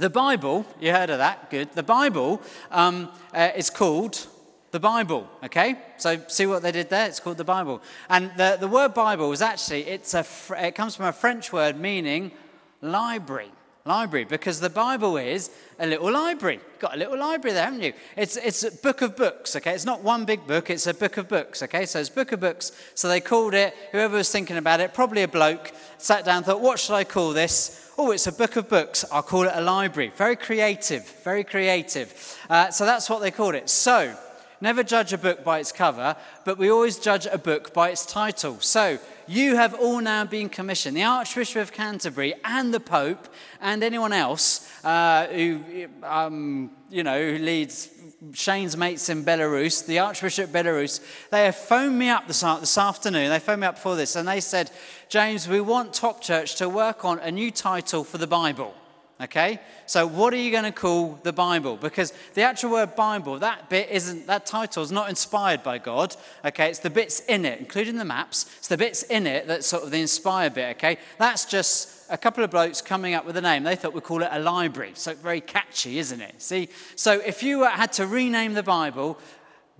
The Bible, you heard of that? Good. The Bible um, uh, is called the Bible, okay? So see what they did there? It's called the Bible. And the, the word Bible is actually, it's a, it comes from a French word meaning library. Library, because the Bible is a little library. Got a little library there, haven't you? It's, it's a book of books, okay? It's not one big book, it's a book of books, okay? So it's book of books. So they called it, whoever was thinking about it, probably a bloke, sat down thought, what should I call this? Oh, it's a book of books. I'll call it a library. Very creative, very creative. Uh, so that's what they called it. So, never judge a book by its cover, but we always judge a book by its title. So, you have all now been commissioned. The Archbishop of Canterbury and the Pope and anyone else uh, who, um, you know, who leads Shane's mates in Belarus, the Archbishop of Belarus, they have phoned me up this, this afternoon. They phoned me up for this and they said, James, we want Top Church to work on a new title for the Bible. Okay? So what are you going to call the Bible? Because the actual word Bible, that bit isn't, that title is not inspired by God. Okay? It's the bits in it, including the maps. It's the bits in it that's sort of the inspired bit. Okay? That's just a couple of blokes coming up with a name. They thought we'd call it a library. So very catchy, isn't it? See? So if you had to rename the Bible,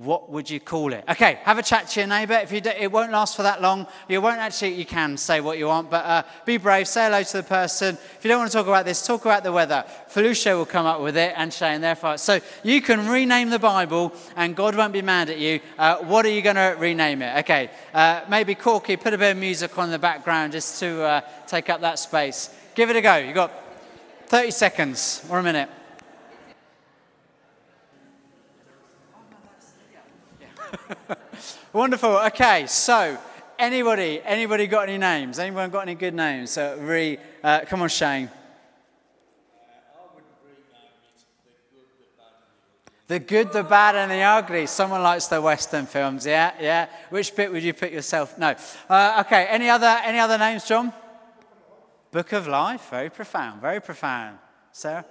what would you call it? Okay, have a chat to your neighbour. If you do, it won't last for that long. You won't actually. You can say what you want, but uh, be brave. Say hello to the person. If you don't want to talk about this, talk about the weather. Felicia will come up with it, and Shane therefore. So you can rename the Bible, and God won't be mad at you. Uh, what are you going to rename it? Okay, uh, maybe Corky. Put a bit of music on the background just to uh, take up that space. Give it a go. You have got 30 seconds or a minute. Wonderful. Okay, so anybody, anybody got any names? Anyone got any good names? So, re, uh, come on, Shane. The good, the bad, and the ugly. Someone likes the Western films, yeah, yeah. Which bit would you put yourself? No. Uh, okay. Any other, any other names, John? Book of Life. Very profound. Very profound. Sarah.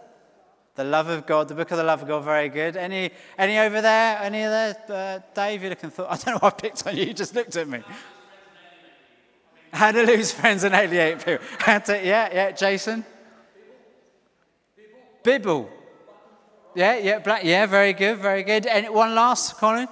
The love of God, the book of the love of God, very good. Any, any over there? Any there? Uh, Dave, you looking thought, I don't know why I picked on you, you just looked at me. How to lose friends and alienate people. How to, yeah, yeah, Jason? Bibble. Yeah, yeah, black, yeah, very good, very good. And one last, Colin?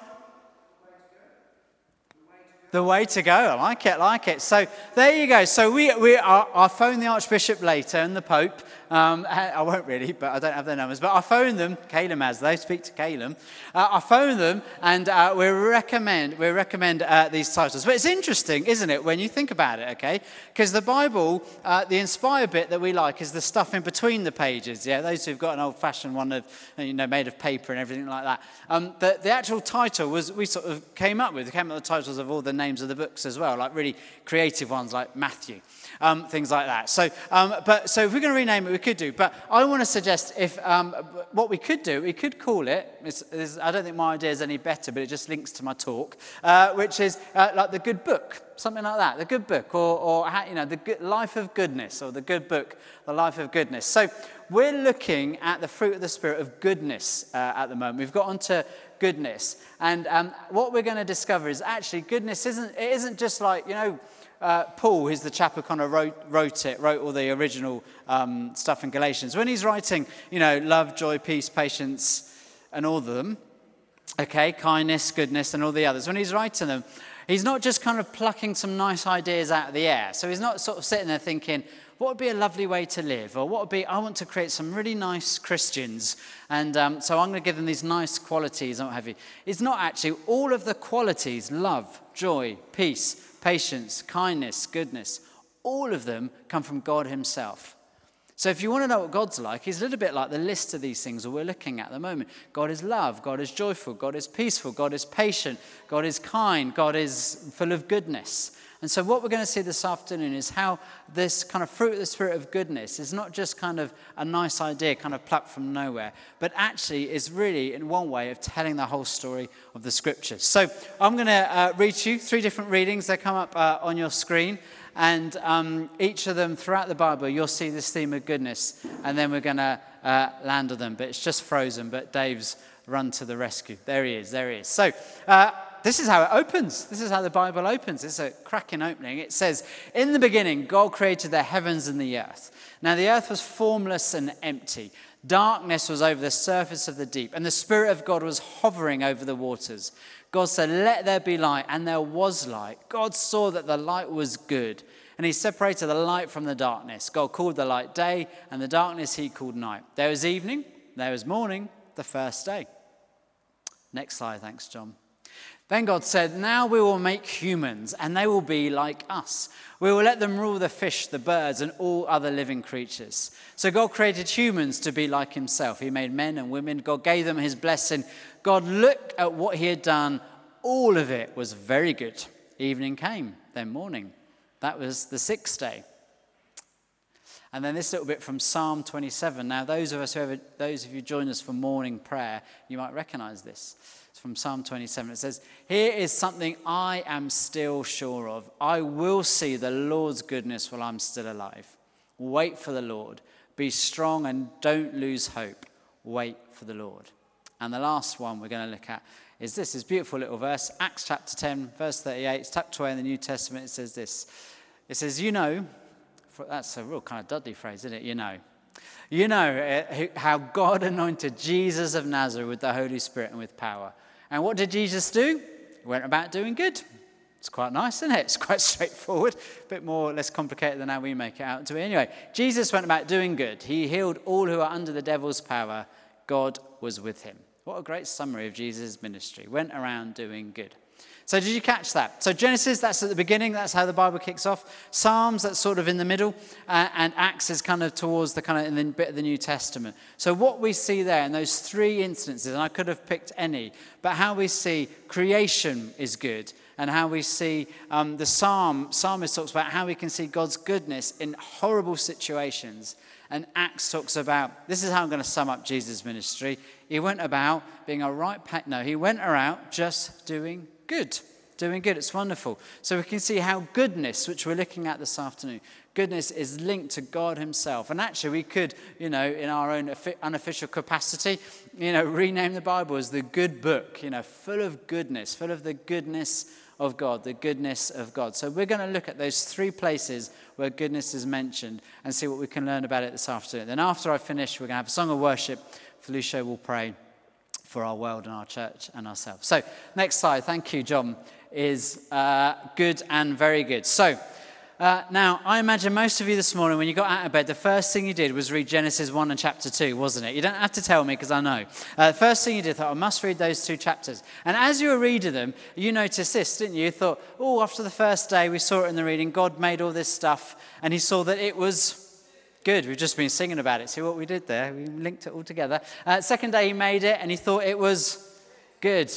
The way to go. I like it, like it. So there you go. So we, we are, I'll phone the Archbishop later and the Pope um, I won't really, but I don't have their numbers. But I phone them, Caleb has, they speak to Caleb. Uh, I phone them and uh, we recommend, we recommend uh, these titles. But it's interesting, isn't it, when you think about it, okay? Because the Bible, uh, the inspired bit that we like is the stuff in between the pages. Yeah, those who've got an old fashioned one of, you know, made of paper and everything like that. Um, the, the actual title was, we sort of came up with, came up with the titles of all the names of the books as well, like really creative ones like Matthew um, things like that. So, um, but, so if we're going to rename it, we could do. But I want to suggest if um, what we could do, we could call it, it's, it's, I don't think my idea is any better, but it just links to my talk, uh, which is uh, like the good book, something like that, the good book, or, or you know, the good, life of goodness, or the good book, the life of goodness. So we're looking at the fruit of the Spirit of goodness uh, at the moment. We've got onto goodness. And um, what we're going to discover is actually goodness isn't, it isn't just like, you know, uh, Paul, who's the chap who kind of wrote, wrote it, wrote all the original um, stuff in Galatians, when he's writing, you know, love, joy, peace, patience, and all of them, okay, kindness, goodness, and all the others, when he's writing them, he's not just kind of plucking some nice ideas out of the air. So he's not sort of sitting there thinking, what would be a lovely way to live? Or what would be, I want to create some really nice Christians, and um, so I'm going to give them these nice qualities and what have you. It's not actually all of the qualities love, joy, peace, patience, kindness, goodness, all of them come from God Himself. So, if you want to know what God's like, He's a little bit like the list of these things that we're looking at at the moment. God is love, God is joyful, God is peaceful, God is patient, God is kind, God is full of goodness. And so, what we're going to see this afternoon is how this kind of fruit of the Spirit of goodness is not just kind of a nice idea, kind of plucked from nowhere, but actually is really, in one way, of telling the whole story of the Scriptures. So, I'm going to uh, read you three different readings. They come up uh, on your screen. And um, each of them throughout the Bible, you'll see this theme of goodness. And then we're going to uh, land on them. But it's just frozen. But Dave's run to the rescue. There he is. There he is. So, uh, this is how it opens. This is how the Bible opens. It's a cracking opening. It says, In the beginning, God created the heavens and the earth. Now, the earth was formless and empty. Darkness was over the surface of the deep, and the Spirit of God was hovering over the waters. God said, Let there be light, and there was light. God saw that the light was good, and He separated the light from the darkness. God called the light day, and the darkness He called night. There was evening, there was morning, the first day. Next slide, thanks, John. Then God said, Now we will make humans, and they will be like us. We will let them rule the fish, the birds, and all other living creatures. So God created humans to be like himself. He made men and women. God gave them his blessing. God looked at what he had done. All of it was very good. Evening came, then morning. That was the sixth day. And then this little bit from Psalm 27. Now, those of us who ever, those of you join us for morning prayer, you might recognize this. It's from Psalm 27. It says, Here is something I am still sure of. I will see the Lord's goodness while I'm still alive. Wait for the Lord. Be strong and don't lose hope. Wait for the Lord. And the last one we're going to look at is this, this beautiful little verse, Acts chapter 10, verse 38. It's tucked away in the New Testament. It says this. It says, You know, that's a real kind of Dudley phrase, isn't it? You know. You know eh, how God anointed Jesus of Nazareth with the Holy Spirit and with power and what did Jesus do? He went about doing good. It's quite nice, isn't it? It's quite straightforward, a bit more less complicated than how we make it out to be. Anyway, Jesus went about doing good. He healed all who are under the devil's power. God was with him. What a great summary of Jesus' ministry. Went around doing good. So, did you catch that? So, Genesis, that's at the beginning, that's how the Bible kicks off. Psalms, that's sort of in the middle, uh, and Acts is kind of towards the kind of in the bit of the New Testament. So, what we see there in those three instances, and I could have picked any, but how we see creation is good, and how we see um, the psalm, psalmist talks about how we can see God's goodness in horrible situations. And Acts talks about this is how I'm going to sum up Jesus' ministry. He went about being a right, no, he went around just doing good. Doing good. It's wonderful. So we can see how goodness, which we're looking at this afternoon, goodness is linked to God Himself. And actually, we could, you know, in our own unofficial capacity, you know, rename the Bible as the good book, you know, full of goodness, full of the goodness of God, the goodness of God. So we're going to look at those three places where goodness is mentioned and see what we can learn about it this afternoon. Then after I finish, we're going to have a song of worship. Felicia will pray for our world and our church and ourselves. So, next slide, thank you, John, is uh, good and very good. So, uh, now, I imagine most of you this morning, when you got out of bed, the first thing you did was read Genesis 1 and chapter 2, wasn't it? You don't have to tell me because I know. Uh, the first thing you did, thought, I must read those two chapters. And as you were reading them, you noticed this, didn't you? You thought, oh, after the first day, we saw it in the reading, God made all this stuff, and he saw that it was Good. We've just been singing about it. See what we did there? We linked it all together. Uh, second day, he made it and he thought it was good.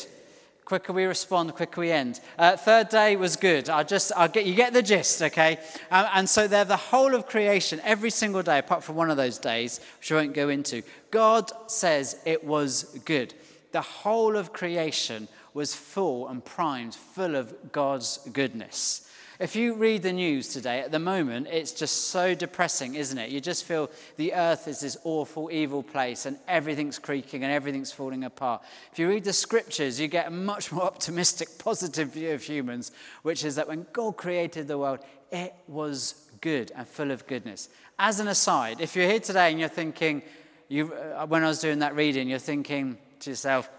Quicker we respond, quicker we end. Uh, third day was good. I just, I'll get, you get the gist, okay? Um, and so they're the whole of creation, every single day, apart from one of those days, which I won't go into. God says it was good. The whole of creation was full and primed, full of God's goodness. If you read the news today, at the moment, it's just so depressing, isn't it? You just feel the earth is this awful, evil place and everything's creaking and everything's falling apart. If you read the scriptures, you get a much more optimistic, positive view of humans, which is that when God created the world, it was good and full of goodness. As an aside, if you're here today and you're thinking, you, uh, when I was doing that reading, you're thinking to yourself,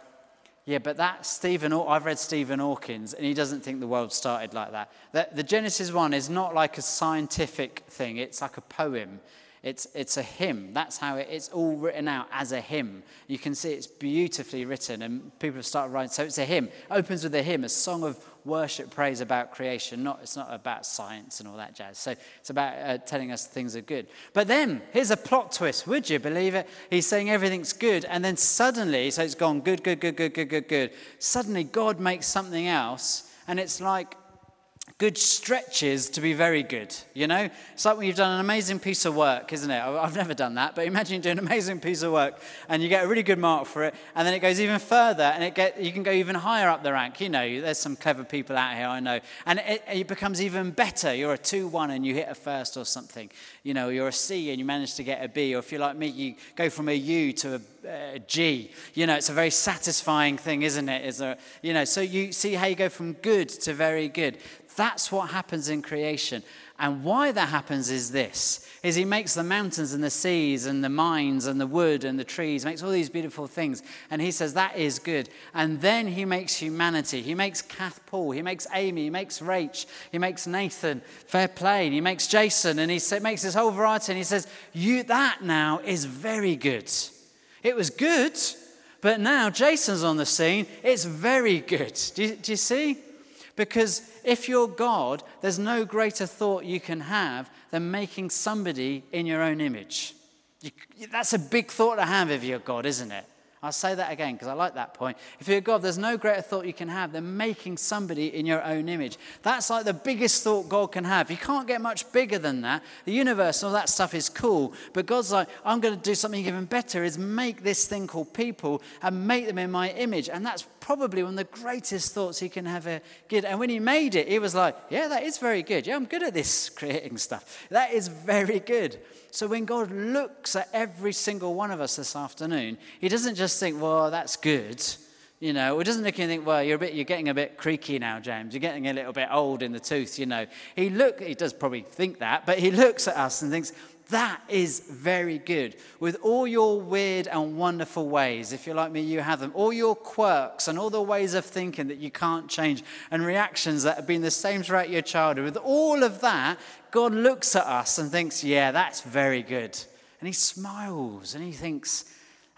yeah, but that Stephen, I've read Stephen Hawkins, and he doesn't think the world started like that. The, the Genesis one is not like a scientific thing, it's like a poem. It's, it's a hymn. That's how it, it's all written out as a hymn. You can see it's beautifully written, and people have started writing. So it's a hymn. Opens with a hymn, a song of worship, praise about creation. Not, it's not about science and all that jazz. So it's about uh, telling us things are good. But then, here's a plot twist. Would you believe it? He's saying everything's good, and then suddenly, so it's gone good, good, good, good, good, good, good. Suddenly, God makes something else, and it's like good stretches to be very good. You know, it's like when you've done an amazing piece of work, isn't it? I've never done that, but imagine you do an amazing piece of work and you get a really good mark for it, and then it goes even further, and it get you can go even higher up the rank. You know, there's some clever people out here I know, and it, it becomes even better. You're a two-one and you hit a first or something. You know, you're a C and you manage to get a B, or if you're like me, you go from a U to a, a G. You know, it's a very satisfying thing, isn't it? Is a you know, so you see how you go from good to very good. That's what happens in creation. And why that happens is this is he makes the mountains and the seas and the mines and the wood and the trees, makes all these beautiful things. And he says that is good. And then he makes humanity. He makes Kath Paul, he makes Amy, he makes Rach, he makes Nathan, fair play, he makes Jason, and he makes this whole variety. And he says, You that now is very good. It was good, but now Jason's on the scene. It's very good. Do you, do you see? Because if you're God, there's no greater thought you can have than making somebody in your own image. You, that's a big thought to have if you're God, isn't it? I'll say that again because I like that point. If you're God, there's no greater thought you can have than making somebody in your own image. That's like the biggest thought God can have. You can't get much bigger than that. The universe and all that stuff is cool, but God's like, I'm going to do something even better is make this thing called people and make them in my image. And that's probably one of the greatest thoughts he can ever get. And when he made it, he was like, Yeah, that is very good. Yeah, I'm good at this creating stuff. That is very good. So when God looks at every single one of us this afternoon, he doesn't just think, Well, that's good. You know, he doesn't look and think, well, you're, a bit, you're getting a bit creaky now, James. You're getting a little bit old in the tooth, you know. He look, he does probably think that, but he looks at us and thinks, that is very good. With all your weird and wonderful ways, if you're like me, you have them, all your quirks and all the ways of thinking that you can't change, and reactions that have been the same throughout your childhood, with all of that, God looks at us and thinks, yeah, that's very good. And he smiles and he thinks,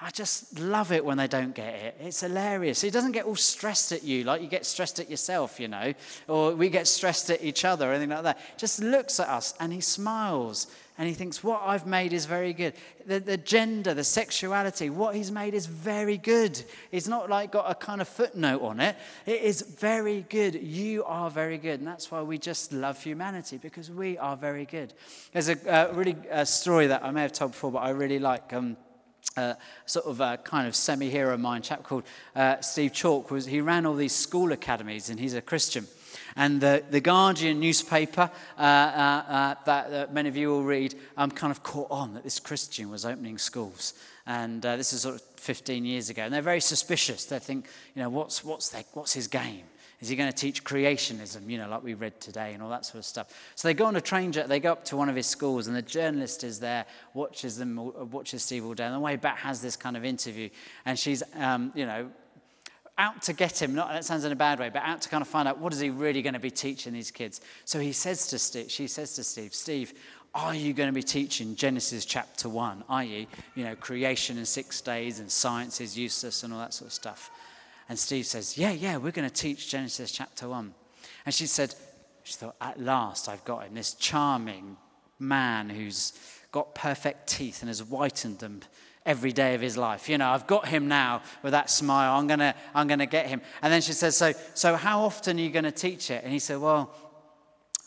I just love it when they don't get it. It's hilarious. He doesn't get all stressed at you like you get stressed at yourself, you know, or we get stressed at each other or anything like that. Just looks at us and he smiles and he thinks, What I've made is very good. The, the, gender, the sexuality, what he's made is very good. It's not like got a kind of footnote on it. It is very good. You are very good. And that's why we just love humanity, because we are very good. There's a uh, really a story that I may have told before, but I really like. Um, uh, sort of a kind of semi-hero of mine, chap called uh, Steve Chalke, was he ran all these school academies, and he's a Christian. And the, the Guardian newspaper uh, uh, uh, that, that, many of you will read um, kind of caught on that this Christian was opening schools. And uh, this is sort of 15 years ago. And they're very suspicious. They think, you know, what's, what's, their, what's his game? Is he going to teach creationism, you know, like we read today and all that sort of stuff? So they go on a train jet, they go up to one of his schools, and the journalist is there, watches them, watches Steve all day. And the way back has this kind of interview, and she's, um, you know, out to get him, not that sounds in a bad way, but out to kind of find out what is he really going to be teaching these kids. So he says to Steve, she says to Steve, Steve, are you going to be teaching Genesis chapter 1, i.e., you know, creation in six days and science is useless and all that sort of stuff? And Steve says, yeah, yeah, we're going to teach Genesis chapter 1. And she said, she thought, at last I've got him, this charming man who's got perfect teeth and has whitened them every day of his life. You know, I've got him now with that smile. I'm going to I'm going to get him. And then she says, so, so how often are you going to teach it? And he said, Well,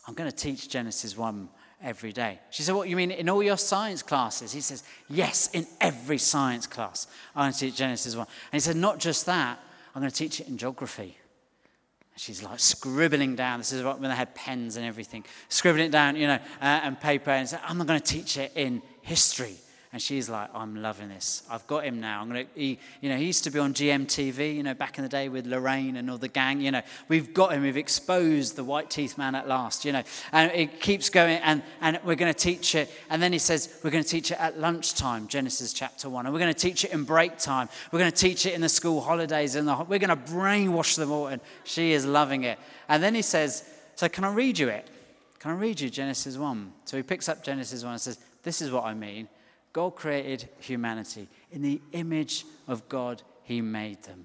I'm going to teach Genesis 1 every day. She said, What, you mean in all your science classes? He says, Yes, in every science class. I'm going to teach Genesis 1. And he said, Not just that, I'm going to teach it in geography. She's like scribbling down. This is when they had pens and everything, scribbling it down, you know, uh, and paper. And said, I'm not going to teach it in history. And she's like, I'm loving this. I've got him now. I'm gonna, he, you know, he used to be on GMTV, you know, back in the day with Lorraine and all the gang. You know, we've got him. We've exposed the white teeth man at last. You know, and it keeps going. And and we're going to teach it. And then he says we're going to teach it at lunchtime, Genesis chapter one. And we're going to teach it in break time. We're going to teach it in the school holidays. And we're going to brainwash them all. And she is loving it. And then he says, so can I read you it? Can I read you Genesis one? So he picks up Genesis one and says, this is what I mean. God created humanity. In the image of God, He made them.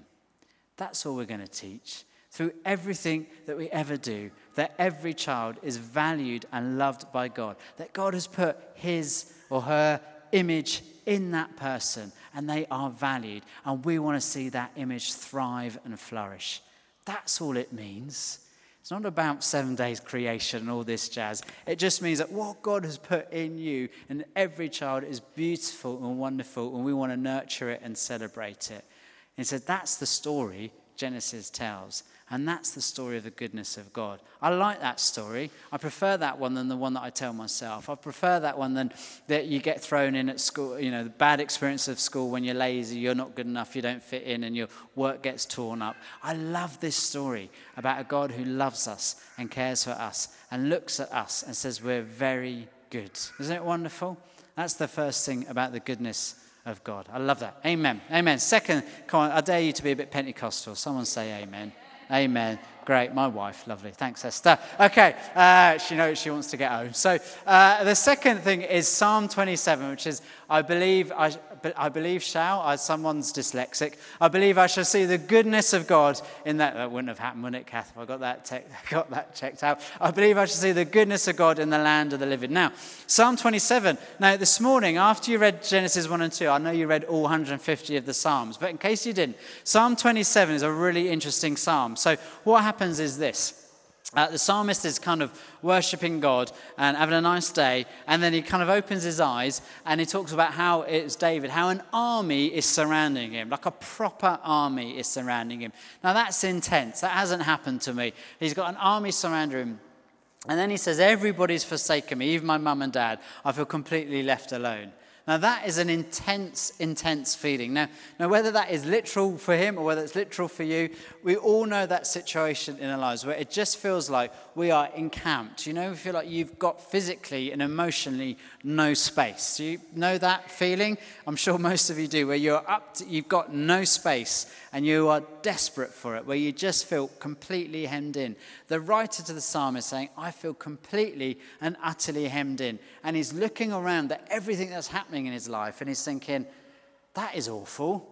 That's all we're going to teach. Through everything that we ever do, that every child is valued and loved by God, that God has put His or her image in that person and they are valued. And we want to see that image thrive and flourish. That's all it means. It's not about seven days creation and all this jazz. It just means that what God has put in you and every child is beautiful and wonderful, and we want to nurture it and celebrate it. And said, That's the story Genesis tells. And that's the story of the goodness of God. I like that story. I prefer that one than the one that I tell myself. I prefer that one than that you get thrown in at school, you know, the bad experience of school when you're lazy, you're not good enough, you don't fit in, and your work gets torn up. I love this story about a God who loves us and cares for us and looks at us and says, We're very good. Isn't it wonderful? That's the first thing about the goodness of God. I love that. Amen. Amen. Second, come on, I dare you to be a bit Pentecostal. Someone say amen. Amen. Great. My wife. Lovely. Thanks, Esther. Okay. Uh, she knows she wants to get home. So uh, the second thing is Psalm 27, which is, I believe, I, I believe shall, someone's dyslexic, I believe I shall see the goodness of God in that. That wouldn't have happened, wouldn't it, Kath, if I got that, te- got that checked out. I believe I shall see the goodness of God in the land of the living. Now, Psalm 27. Now, this morning, after you read Genesis 1 and 2, I know you read all 150 of the Psalms, but in case you didn't, Psalm 27 is a really interesting psalm. So, what happens is this. Uh, the psalmist is kind of worshipping God and having a nice day, and then he kind of opens his eyes and he talks about how it's David, how an army is surrounding him, like a proper army is surrounding him. Now that's intense. That hasn't happened to me. He's got an army surrounding him. And then he says, Everybody's forsaken me, even my mum and dad. I feel completely left alone. Now, that is an intense, intense feeling. Now, now, whether that is literal for him or whether it's literal for you, we all know that situation in our lives where it just feels like we are encamped. You know, we feel like you've got physically and emotionally no space. Do you know that feeling? I'm sure most of you do, where you're up, to, you've got no space and you are desperate for it, where you just feel completely hemmed in. The writer to the psalm is saying, I feel completely and utterly hemmed in. And he's looking around at everything that's happening in his life and he's thinking, that is awful.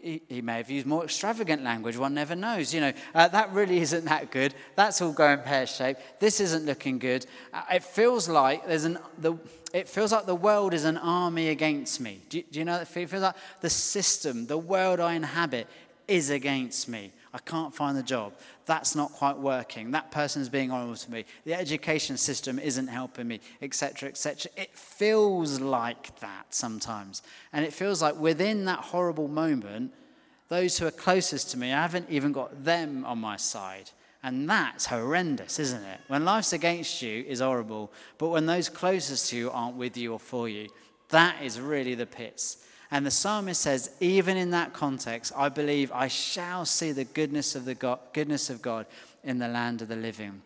He, may have used more extravagant language, one never knows. You know, uh, that really isn't that good. That's all going pear shaped. This isn't looking good. Uh, it feels like there's an, the, it feels like the world is an army against me. Do, do you know that? It feels like the system, the world I inhabit, is against me. I can't find the job. That's not quite working. That person is being horrible to me. The education system isn't helping me, etc., etc. It feels like that sometimes. And it feels like within that horrible moment, those who are closest to me, I haven't even got them on my side. And that's horrendous, isn't it? When life's against you is horrible, but when those closest to you aren't with you or for you, that is really the pits. And the psalmist says, even in that context, I believe I shall see the goodness of, the God, goodness of God in the land of the living.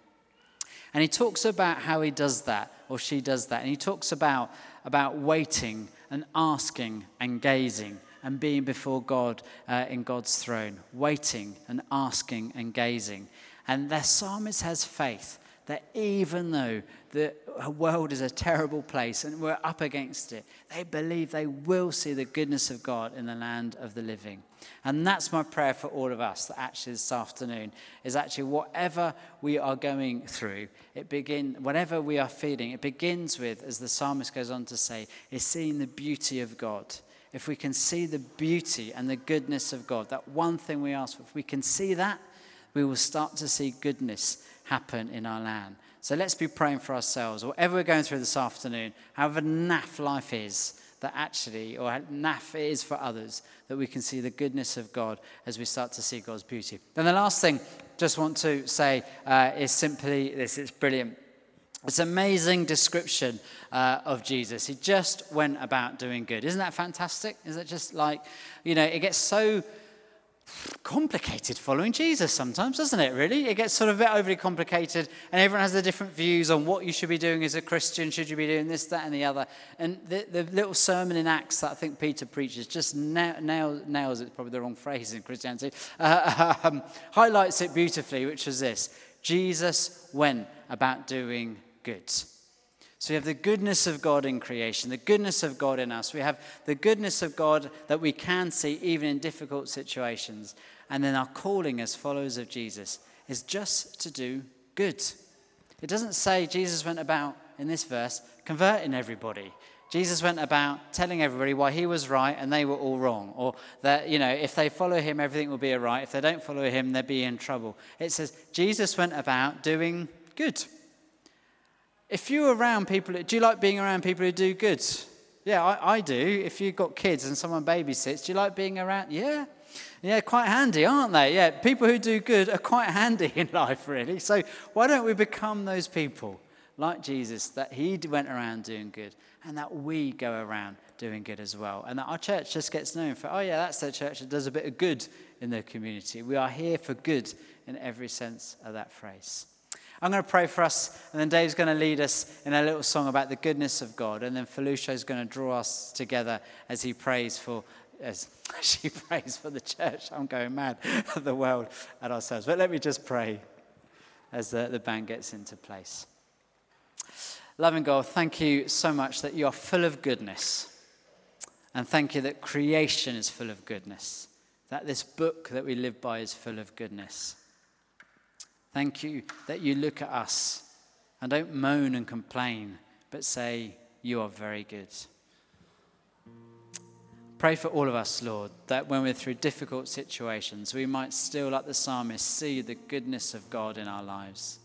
And he talks about how he does that, or she does that. And he talks about, about waiting and asking and gazing and being before God uh, in God's throne, waiting and asking and gazing. And the psalmist has faith that even though the world is a terrible place and we're up against it, they believe they will see the goodness of God in the land of the living. And that's my prayer for all of us that actually this afternoon is actually whatever we are going through, it begin whatever we are feeling, it begins with, as the psalmist goes on to say, is seeing the beauty of God. If we can see the beauty and the goodness of God, that one thing we ask for, if we can see that, we will start to see goodness happen in our land. So let's be praying for ourselves, whatever we're going through this afternoon, however naff life is, that actually, or naff it is for others, that we can see the goodness of God as we start to see God's beauty. Then the last thing, just want to say, uh, is simply this it's brilliant. It's amazing description uh, of Jesus. He just went about doing good. Isn't that fantastic? Is it just like, you know, it gets so complicated following Jesus sometimes, doesn't it, really? It gets sort of a bit overly complicated, and everyone has their different views on what you should be doing as a Christian. Should you be doing this, that, and the other? And the, the little sermon in Acts that I think Peter preaches just nails, nails it's probably the wrong phrase in Christianity, uh, um, highlights it beautifully, which is this Jesus went about doing good. So we have the goodness of God in creation, the goodness of God in us. We have the goodness of God that we can see even in difficult situations. And then our calling as followers of Jesus is just to do good. It doesn't say Jesus went about, in this verse, converting everybody. Jesus went about telling everybody why he was right and they were all wrong. Or that, you know, if they follow him, everything will be all right. If they don't follow him, they'll be in trouble. It says Jesus went about doing good. If you're around people, do you like being around people who do good? Yeah, I, I do. If you've got kids and someone babysits, do you like being around? Yeah. Yeah, quite handy, aren't they? Yeah, people who do good are quite handy in life, really. So why don't we become those people like Jesus that he went around doing good? and that we go around doing good as well. And that our church just gets known for, oh, yeah, that's the church that does a bit of good in the community. We are here for good in every sense of that phrase. I'm going to pray for us, and then Dave's going to lead us in a little song about the goodness of God, and then Felicia is going to draw us together as he prays for as she prays for the church. I'm going mad at the world at ourselves. But let me just pray as the, the band gets into place. Loving God, thank you so much that you are full of goodness. And thank you that creation is full of goodness, that this book that we live by is full of goodness. Thank you that you look at us and don't moan and complain, but say, You are very good. Pray for all of us, Lord, that when we're through difficult situations, we might still, like the psalmist, see the goodness of God in our lives.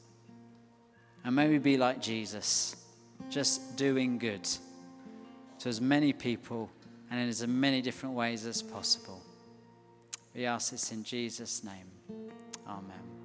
And may we be like Jesus, just doing good to as many people and in as many different ways as possible. We ask this in Jesus' name. Amen.